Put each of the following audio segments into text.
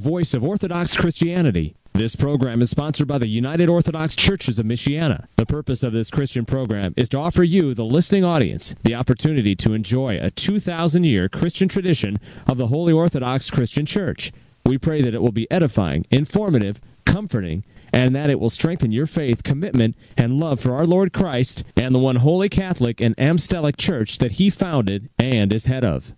voice of Orthodox Christianity. This program is sponsored by the United Orthodox Churches of Michiana. The purpose of this Christian program is to offer you, the listening audience, the opportunity to enjoy a 2,000 year Christian tradition of the Holy Orthodox Christian Church. We pray that it will be edifying, informative, comforting, and that it will strengthen your faith, commitment, and love for our Lord Christ and the one holy Catholic and Apostolic Church that He founded and is head of.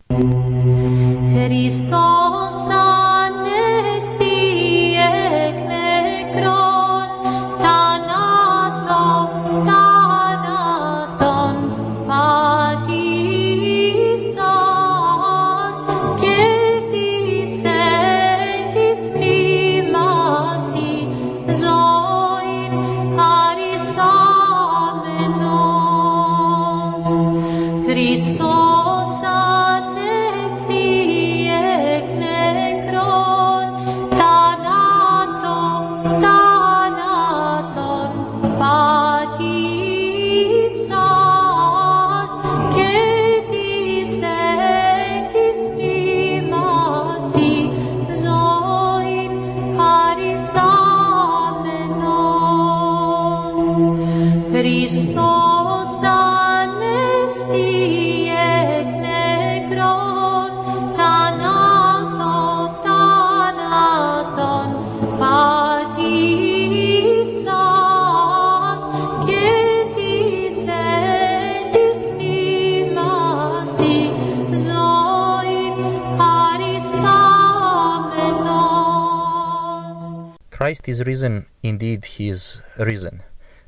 Christ is risen, indeed he is risen.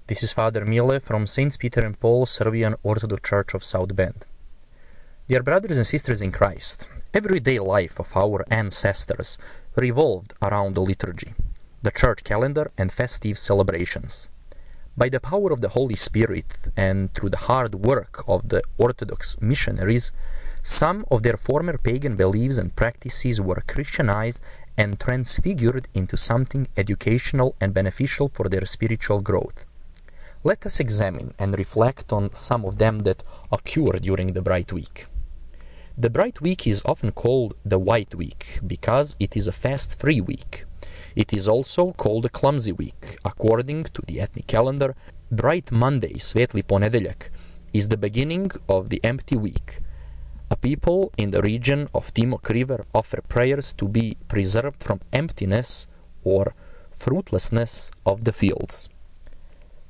This is Father Mille from Saints Peter and Paul Serbian Orthodox Church of South Bend. Dear brothers and sisters in Christ, everyday life of our ancestors revolved around the liturgy, the church calendar and festive celebrations. By the power of the Holy Spirit and through the hard work of the Orthodox missionaries, some of their former pagan beliefs and practices were Christianized and transfigured into something educational and beneficial for their spiritual growth. Let us examine and reflect on some of them that occur during the Bright Week. The Bright Week is often called the White Week because it is a fast free week. It is also called a clumsy week. According to the ethnic calendar, Bright Monday, Svetli Ponedeljak, is the beginning of the empty week. A people in the region of Timok River offer prayers to be preserved from emptiness or fruitlessness of the fields.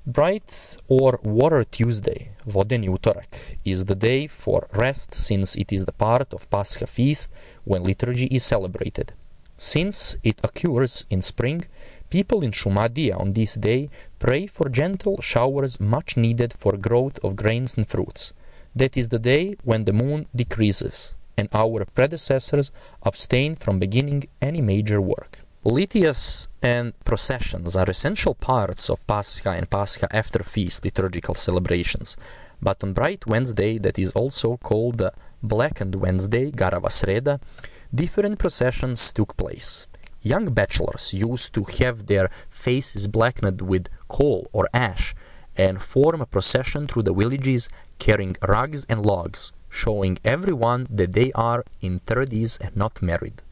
Bright or Water Tuesday, Vodeni utorak, is the day for rest since it is the part of Pascha feast when liturgy is celebrated. Since it occurs in spring, people in Shumadia on this day pray for gentle showers much needed for growth of grains and fruits. That is the day when the moon decreases, and our predecessors abstained from beginning any major work. Litias and processions are essential parts of Pascha and Pascha after feast liturgical celebrations, but on Bright Wednesday, that is also called Blackened Wednesday, Garavasreda, different processions took place. Young bachelors used to have their faces blackened with coal or ash and form a procession through the villages carrying rugs and logs, showing everyone that they are in 30s and not married.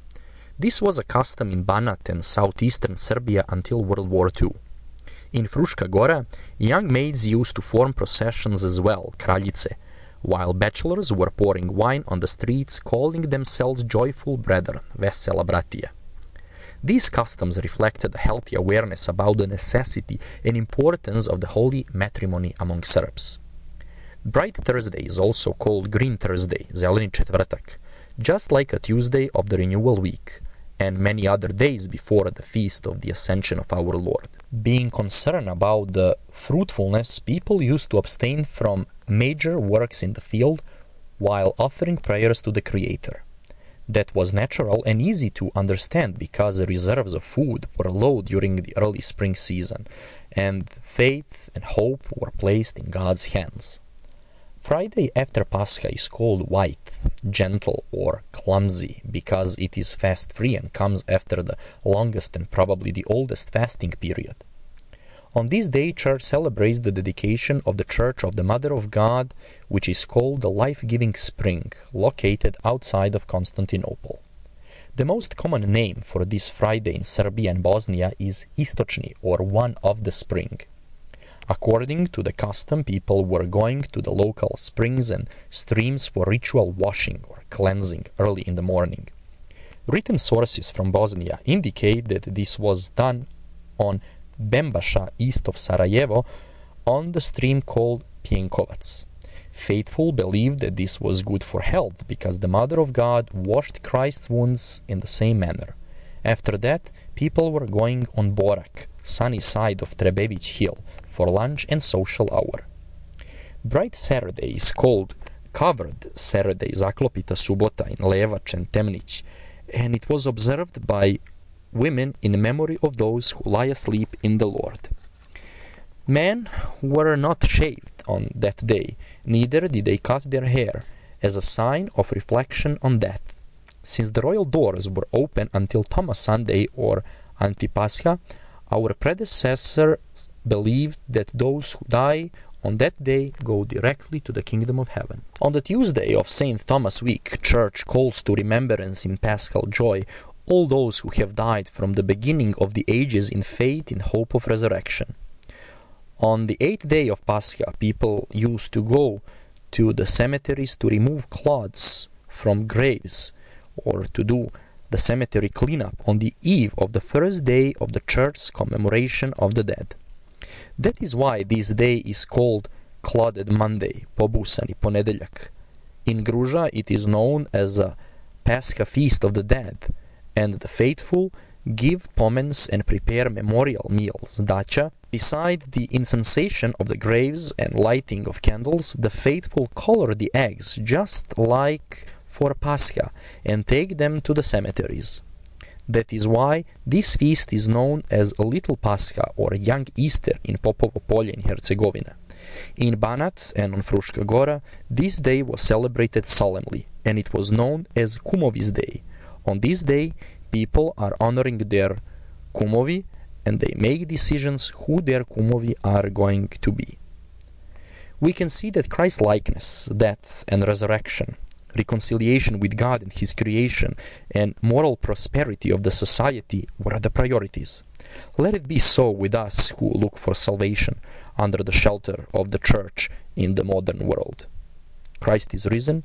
This was a custom in Banat and southeastern Serbia until World War II. In Fruška Gora, young maids used to form processions as well, kraljice, while bachelors were pouring wine on the streets, calling themselves joyful brethren, vesela. These customs reflected a healthy awareness about the necessity and importance of the holy matrimony among Serbs. Bright Thursday is also called Green Thursday, Zeleni četvrtak, just like a Tuesday of the renewal week, and many other days before the feast of the Ascension of our Lord. Being concerned about the fruitfulness, people used to abstain from major works in the field while offering prayers to the Creator. That was natural and easy to understand because the reserves of food were low during the early spring season, and faith and hope were placed in God's hands. Friday after Pascha is called white, gentle, or clumsy because it is fast free and comes after the longest and probably the oldest fasting period. On this day, Church celebrates the dedication of the Church of the Mother of God, which is called the Life Giving Spring, located outside of Constantinople. The most common name for this Friday in Serbia and Bosnia is Istočni or one of the spring. According to the custom, people were going to the local springs and streams for ritual washing or cleansing early in the morning. Written sources from Bosnia indicate that this was done on Bembaša east of Sarajevo on the stream called Pienkovac. Faithful believed that this was good for health because the Mother of God washed Christ's wounds in the same manner. After that, people were going on Borak, sunny side of Trebević Hill, for lunch and social hour. Bright Saturday is called covered Saturday, Zaklopita subota in Levač and Temnić, and it was observed by women in memory of those who lie asleep in the Lord. Men were not shaved on that day, neither did they cut their hair, as a sign of reflection on death. Since the royal doors were open until Thomas Sunday or Antipascha, our predecessors believed that those who die on that day go directly to the kingdom of heaven. On the Tuesday of St. Thomas week, church calls to remembrance in paschal joy all those who have died from the beginning of the ages in faith and hope of resurrection. On the eighth day of Pascha, people used to go to the cemeteries to remove clods from graves or to do the cemetery cleanup on the eve of the first day of the church's commemoration of the dead. That is why this day is called Clotted Monday, Pobusani Ponedeljak. In Gruža it is known as a Pascha feast of the dead, and the faithful give pomens and prepare memorial meals, dacha. Beside the incensation of the graves and lighting of candles, the faithful color the eggs just like for Pascha and take them to the cemeteries. That is why this feast is known as Little Pascha or Young Easter in Popovo Polje in Herzegovina. In Banat and on Fruška Gora, this day was celebrated solemnly, and it was known as Kumovi's Day. On this day, people are honoring their kumovi and they make decisions who their kumovi are going to be. We can see that Christ's likeness, death, and resurrection, reconciliation with God and His creation, and moral prosperity of the society were the priorities. Let it be so with us who look for salvation under the shelter of the church in the modern world. Christ is risen,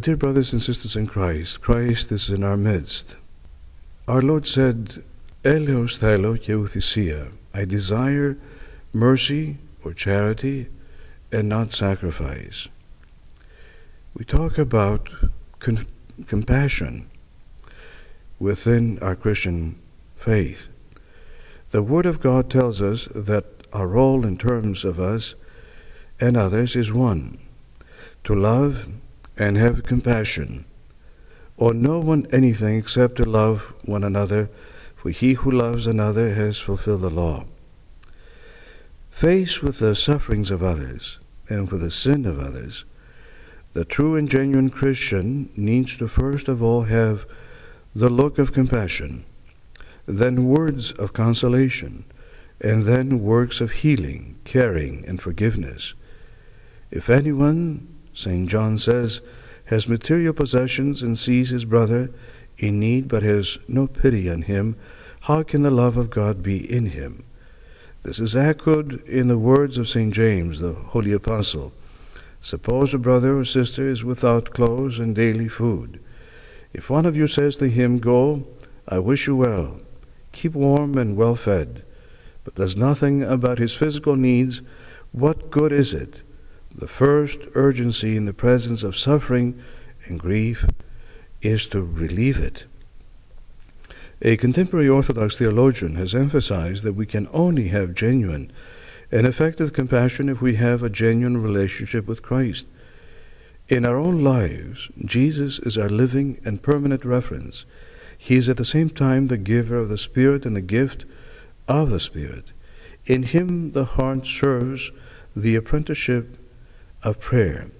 But, dear brothers and sisters in Christ, Christ is in our midst. Our Lord said, Eleos thelo ke. I desire mercy or charity and not sacrifice. We talk about con- compassion within our Christian faith. The Word of God tells us that our role in terms of us and others is one to love and have compassion, or no one anything except to love one another, for he who loves another has fulfilled the law. Faced with the sufferings of others and with the sin of others, the true and genuine Christian needs to first of all have the look of compassion, then words of consolation, and then works of healing, caring, and forgiveness. If anyone, St. John says, has material possessions and sees his brother in need but has no pity on him, how can the love of God be in him? This is echoed in the words of St. James, the holy apostle. Suppose a brother or sister is without clothes and daily food. If one of you says to him, Go, I wish you well, keep warm and well fed, but does nothing about his physical needs, what good is it? The first urgency in the presence of suffering and grief is to relieve it. A contemporary Orthodox theologian has emphasized that we can only have genuine and effective compassion if we have a genuine relationship with Christ. In our own lives, Jesus is our living and permanent reference. He is at the same time the giver of the Spirit and the gift of the Spirit. In Him, the heart serves the apprenticeship of prayer,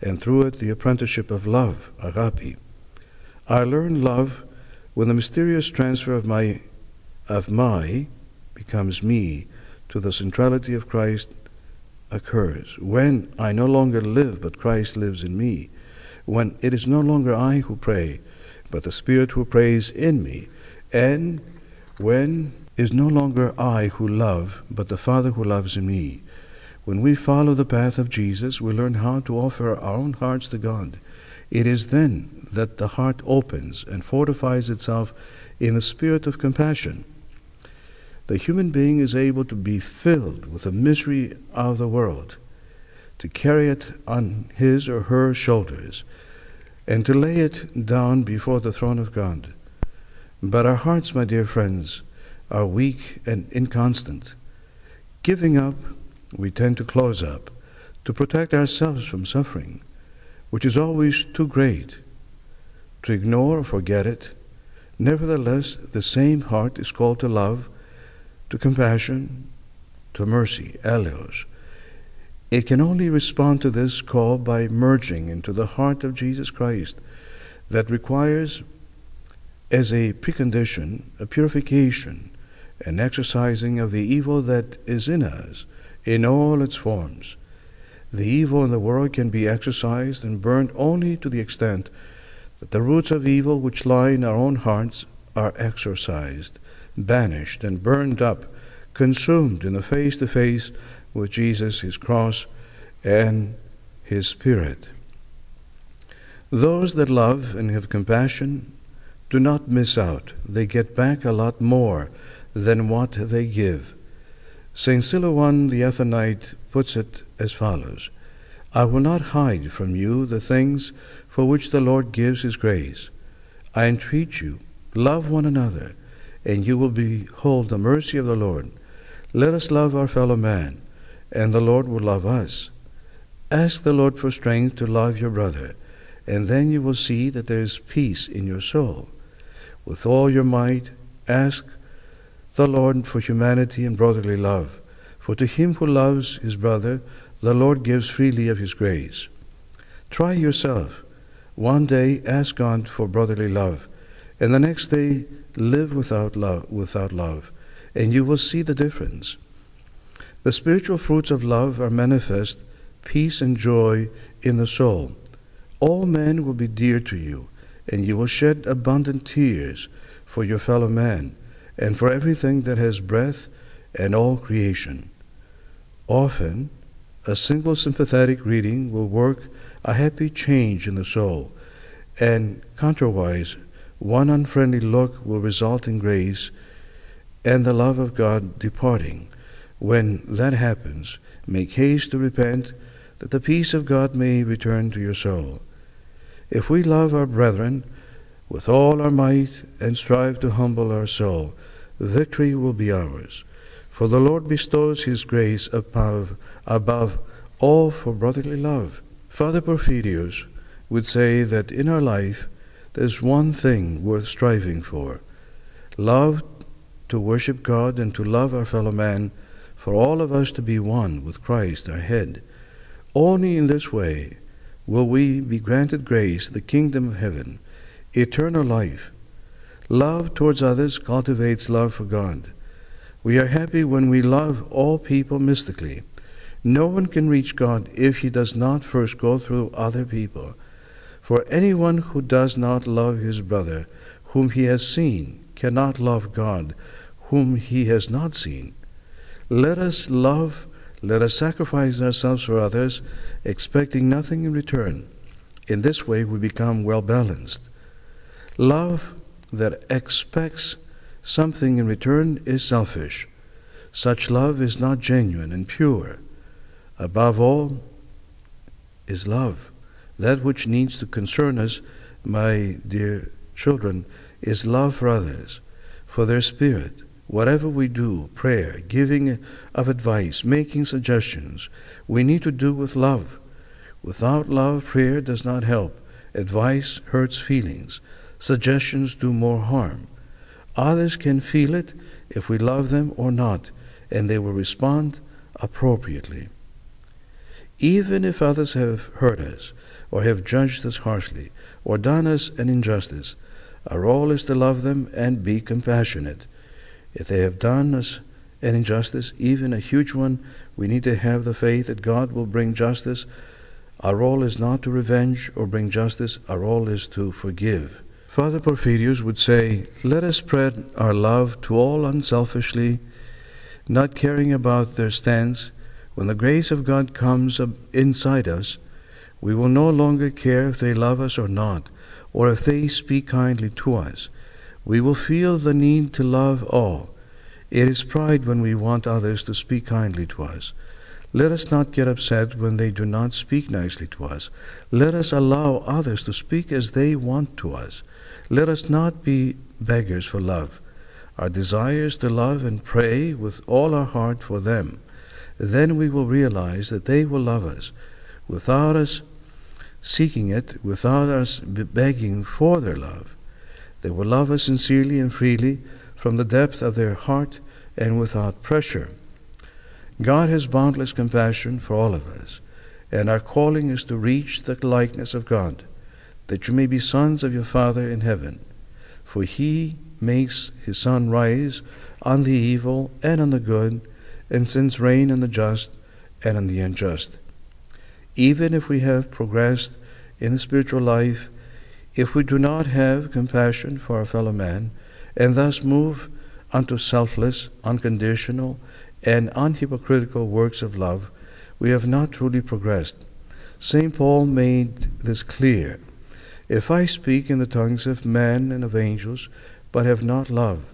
and through it, the apprenticeship of love, agape. I learn love when the mysterious transfer of my, of my becomes me to the centrality of Christ occurs. When I no longer live, but Christ lives in me. When it is no longer I who pray, but the Spirit who prays in me. And when is no longer I who love, but the Father who loves in me. When we follow the path of Jesus, we learn how to offer our own hearts to God. It is then that the heart opens and fortifies itself in the spirit of compassion. The human being is able to be filled with the misery of the world, to carry it on his or her shoulders, and to lay it down before the throne of God. But our hearts, my dear friends, are weak and inconstant. Giving up, we tend to close up, to protect ourselves from suffering which is always too great. To ignore or forget it, nevertheless, the same heart is called to love, to compassion, to mercy, eleos. It can only respond to this call by merging into the heart of Jesus Christ that requires, as a precondition, a purification, an exorcising of the evil that is in us in all its forms. The evil in the world can be exorcised and burned only to the extent that the roots of evil which lie in our own hearts are exorcised, banished, and burned up, consumed in the face to face with Jesus, His cross, and His Spirit. Those that love and have compassion do not miss out. They get back a lot more than what they give. St. Silouan the Athonite puts it as follows I will not hide from you the things for which the Lord gives His grace. I entreat you, love one another, and you will behold the mercy of the Lord. Let us love our fellow man, and the Lord will love us. Ask the Lord for strength to love your brother, and then you will see that there is peace in your soul. With all your might, ask the Lord for humanity and brotherly love. For to him who loves his brother, the Lord gives freely of his grace. Try yourself. One day ask God for brotherly love, and the next day live without love, without love, and you will see the difference. The spiritual fruits of love are manifest peace and joy in the soul. All men will be dear to you, and you will shed abundant tears for your fellow man and for everything that has breath and all creation. Often, a single sympathetic reading will work a happy change in the soul, and contrariwise, one unfriendly look will result in grace and the love of God departing. When that happens, make haste to repent, that the peace of God may return to your soul. If we love our brethren with all our might and strive to humble our soul, victory will be ours. For the Lord bestows His grace above, above all for brotherly love. Father Porphyrios would say that in our life there's one thing worth striving for love to worship God and to love our fellow man, for all of us to be one with Christ our head. Only in this way will we be granted grace, the kingdom of heaven, eternal life. Love towards others cultivates love for God. We are happy when we love all people mystically. No one can reach God if he does not first go through other people. For anyone who does not love his brother, whom he has seen, cannot love God, whom he has not seen. Let us love Let us sacrifice ourselves for others, expecting nothing in return. In this way, we become well balanced. Love that expects something in return is selfish. Such love is not genuine and pure. Above all is love. That which needs to concern us, my dear children, is love for others, for their spirit. Whatever we do, prayer, giving of advice, making suggestions, we need to do with love. Without love, prayer does not help. Advice hurts feelings. Suggestions do more harm. Others can feel it if we love them or not, and they will respond appropriately. Even if others have hurt us, or have judged us harshly, or done us an injustice, our role is to love them and be compassionate. If they have done us an injustice, even a huge one, we need to have the faith that God will bring justice. Our role is not to revenge or bring justice, our role is to forgive. Father Porphyrios would say, Let us spread our love to all unselfishly, not caring about their stance. When the grace of God comes inside us, we will no longer care if they love us or not, or if they speak kindly to us. We will feel the need to love all. It is pride when we want others to speak kindly to us. Let us not get upset when they do not speak nicely to us. Let us allow others to speak as they want to us. Let us not be beggars for love. Our desire is to love and pray with all our heart for them. Then we will realize that they will love us without us seeking it, without us begging for their love. They will love us sincerely and freely from the depth of their heart and without pressure. God has boundless compassion for all of us, and our calling is to reach the likeness of God, that you may be sons of your Father in heaven. For he makes his sun rise on the evil and on the good, and sends rain on the just and on the unjust. Even if we have progressed in the spiritual life, if we do not have compassion for our fellow man, and thus move unto selfless, unconditional, and unhypocritical works of love, we have not truly progressed. St. Paul made this clear. If I speak in the tongues of men and of angels, but have not love,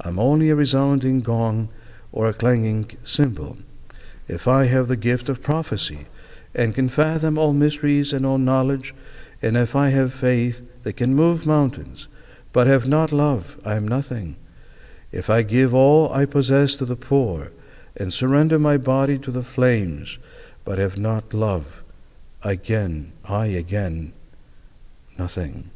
I'm only a resounding gong or a clanging cymbal. If I have the gift of prophecy, and can fathom all mysteries and all knowledge, and if I have faith that can move mountains, but have not love, I am nothing. If I give all I possess to the poor, and surrender my body to the flames, but have not love, again, I again, nothing.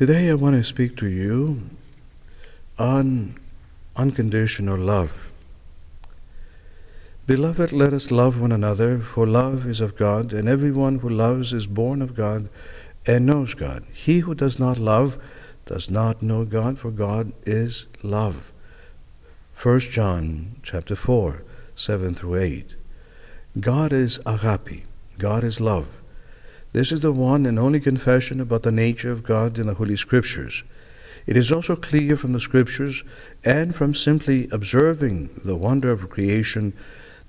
Today I want to speak to you on unconditional love. Beloved, let us love one another, for love is of God, and everyone who loves is born of God and knows God. He who does not love does not know God, for God is love. 1 John chapter 4, 7 through 8. God is agape. God is love. This is the one and only confession about the nature of God in the Holy Scriptures. It is also clear from the Scriptures and from simply observing the wonder of creation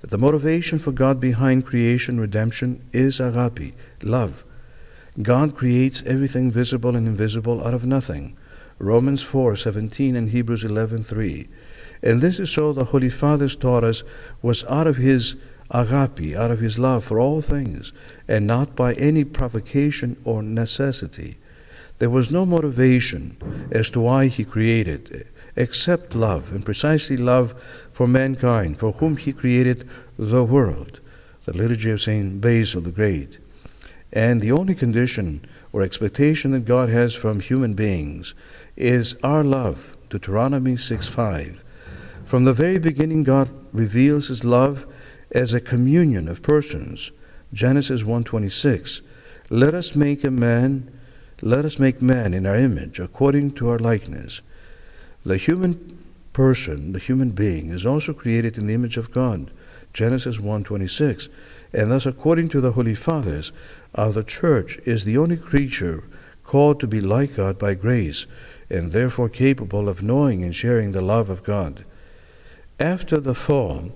that the motivation for God behind creation redemption is agape, love. God creates everything visible and invisible out of nothing. Romans 4:17 and Hebrews 11:3. And this is so the Holy Fathers taught us was out of his agape, out of his love for all things, and not by any provocation or necessity. There was no motivation as to why he created, except love, and precisely love for mankind, for whom he created the world. The liturgy of St. Basil the Great. And the only condition or expectation that God has from human beings is our love. Deuteronomy 6 5. From the very beginning, God reveals his love as a communion of persons. Genesis 1:26. Let us make a man, let us make man in our image, according to our likeness. The human person, the human being, is also created in the image of God. Genesis 1:26. And thus, according to the Holy Fathers our the Church, is the only creature called to be like God by grace, and therefore capable of knowing and sharing the love of God. After the fall,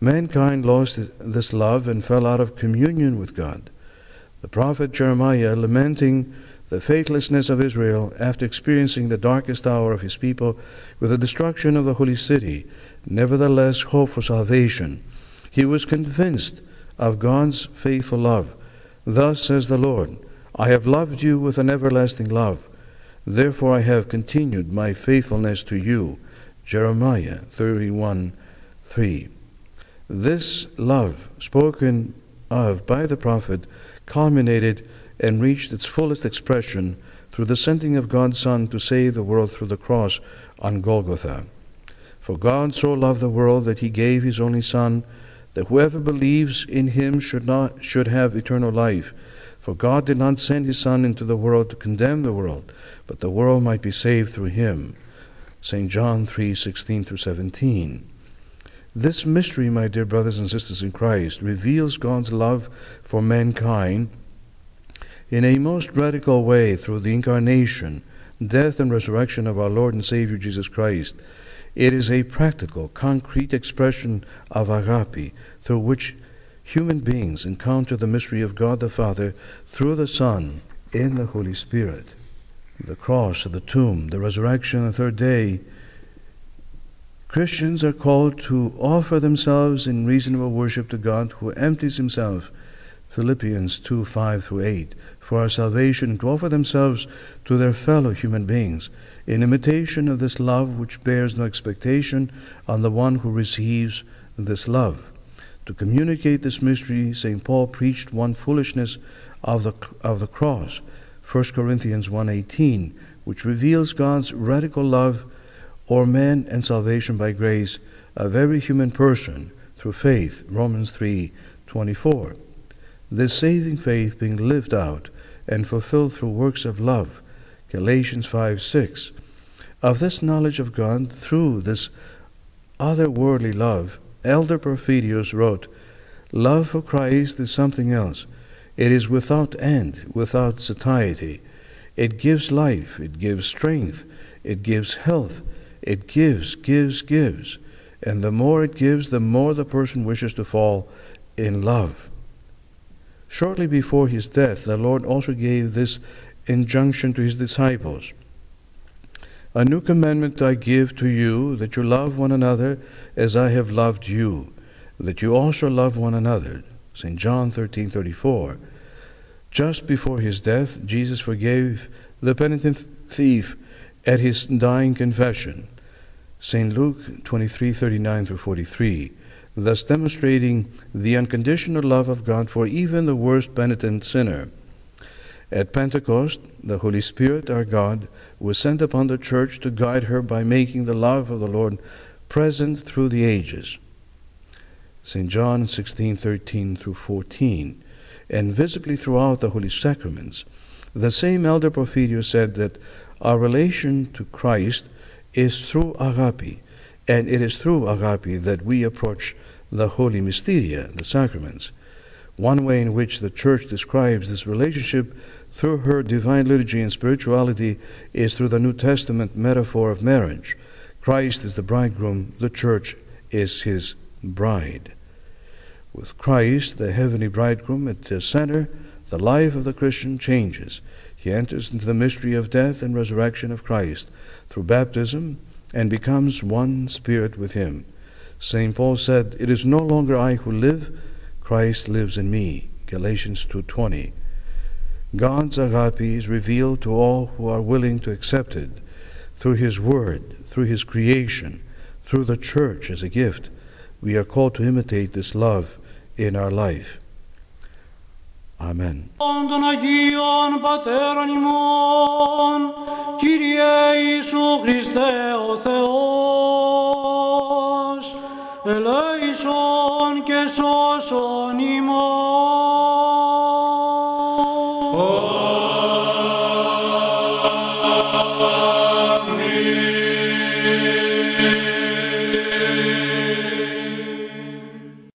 mankind lost this love and fell out of communion with God. The prophet Jeremiah, lamenting the faithlessness of Israel after experiencing the darkest hour of his people with the destruction of the holy city, nevertheless hoped for salvation. He was convinced of God's faithful love. Thus says the Lord, I have loved you with an everlasting love. Therefore I have continued my faithfulness to you. Jeremiah 31 3. This love, spoken of by the prophet, culminated and reached its fullest expression through the sending of God's Son to save the world through the cross on Golgotha. For God so loved the world that he gave his only Son, that whoever believes in him should not should have eternal life. For God did not send his Son into the world to condemn the world, but the world might be saved through him. St. John 3 16 through 17. This mystery, my dear brothers and sisters in Christ, reveals God's love for mankind in a most radical way through the incarnation, death, and resurrection of our Lord and Savior Jesus Christ. It is a practical, concrete expression of agape through which human beings encounter the mystery of God the Father through the Son in the Holy Spirit. The cross, the tomb, the resurrection, on the third day. Christians are called to offer themselves in reasonable worship to God who empties himself. Philippians 2 5 through 8. For our salvation, to offer themselves to their fellow human beings in imitation of this love which bears no expectation on the one who receives this love. To communicate this mystery, St. Paul preached one foolishness of the, of the cross, 1 Corinthians 1.18, which reveals God's radical love or man and salvation by grace of every human person through faith. Romans 3:24. This saving faith being lived out and fulfilled through works of love. Galatians 5 6. Of this knowledge of God through this otherworldly love, Elder Porphyrios wrote, Love for Christ is something else. It is without end, without satiety. It gives life, it gives strength, it gives health, it gives, gives, gives. And the more it gives, the more the person wishes to fall in love. Shortly before his death, the Lord also gave this injunction to his disciples A new commandment I give to you, that you love one another as I have loved you, that you also love one another. St. John 13:34. Just before his death, Jesus forgave the penitent thief at his dying confession. St. Luke 23:39 through 43, thus demonstrating the unconditional love of God for even the worst penitent sinner. At Pentecost, the Holy Spirit, our God, was sent upon the church to guide her by making the love of the Lord present through the ages. St. John 16:13 through 14, and visibly throughout the holy sacraments. The same elder Porphyrios said that our relation to Christ is through agape, and it is through agape that we approach the holy mysteria, the sacraments. One way in which the Church describes this relationship through her divine liturgy and spirituality is through the New Testament metaphor of marriage. Christ is the bridegroom, the Church is his bride. With Christ, the heavenly bridegroom, at the center, the life of the Christian changes. He enters into the mystery of death and resurrection of Christ through baptism and becomes one spirit with him. St. Paul said, It is no longer I who live, Christ lives in me. Galatians 2:20. God's agape is revealed to all who are willing to accept it through his word, through his creation, through the church as a gift. We are called to imitate this love in our life. Amen. των Αγίων Πατέρων ημών, Κύριε Ιησού Χριστέ ο Θεός, ελέησον και σώσον ημών.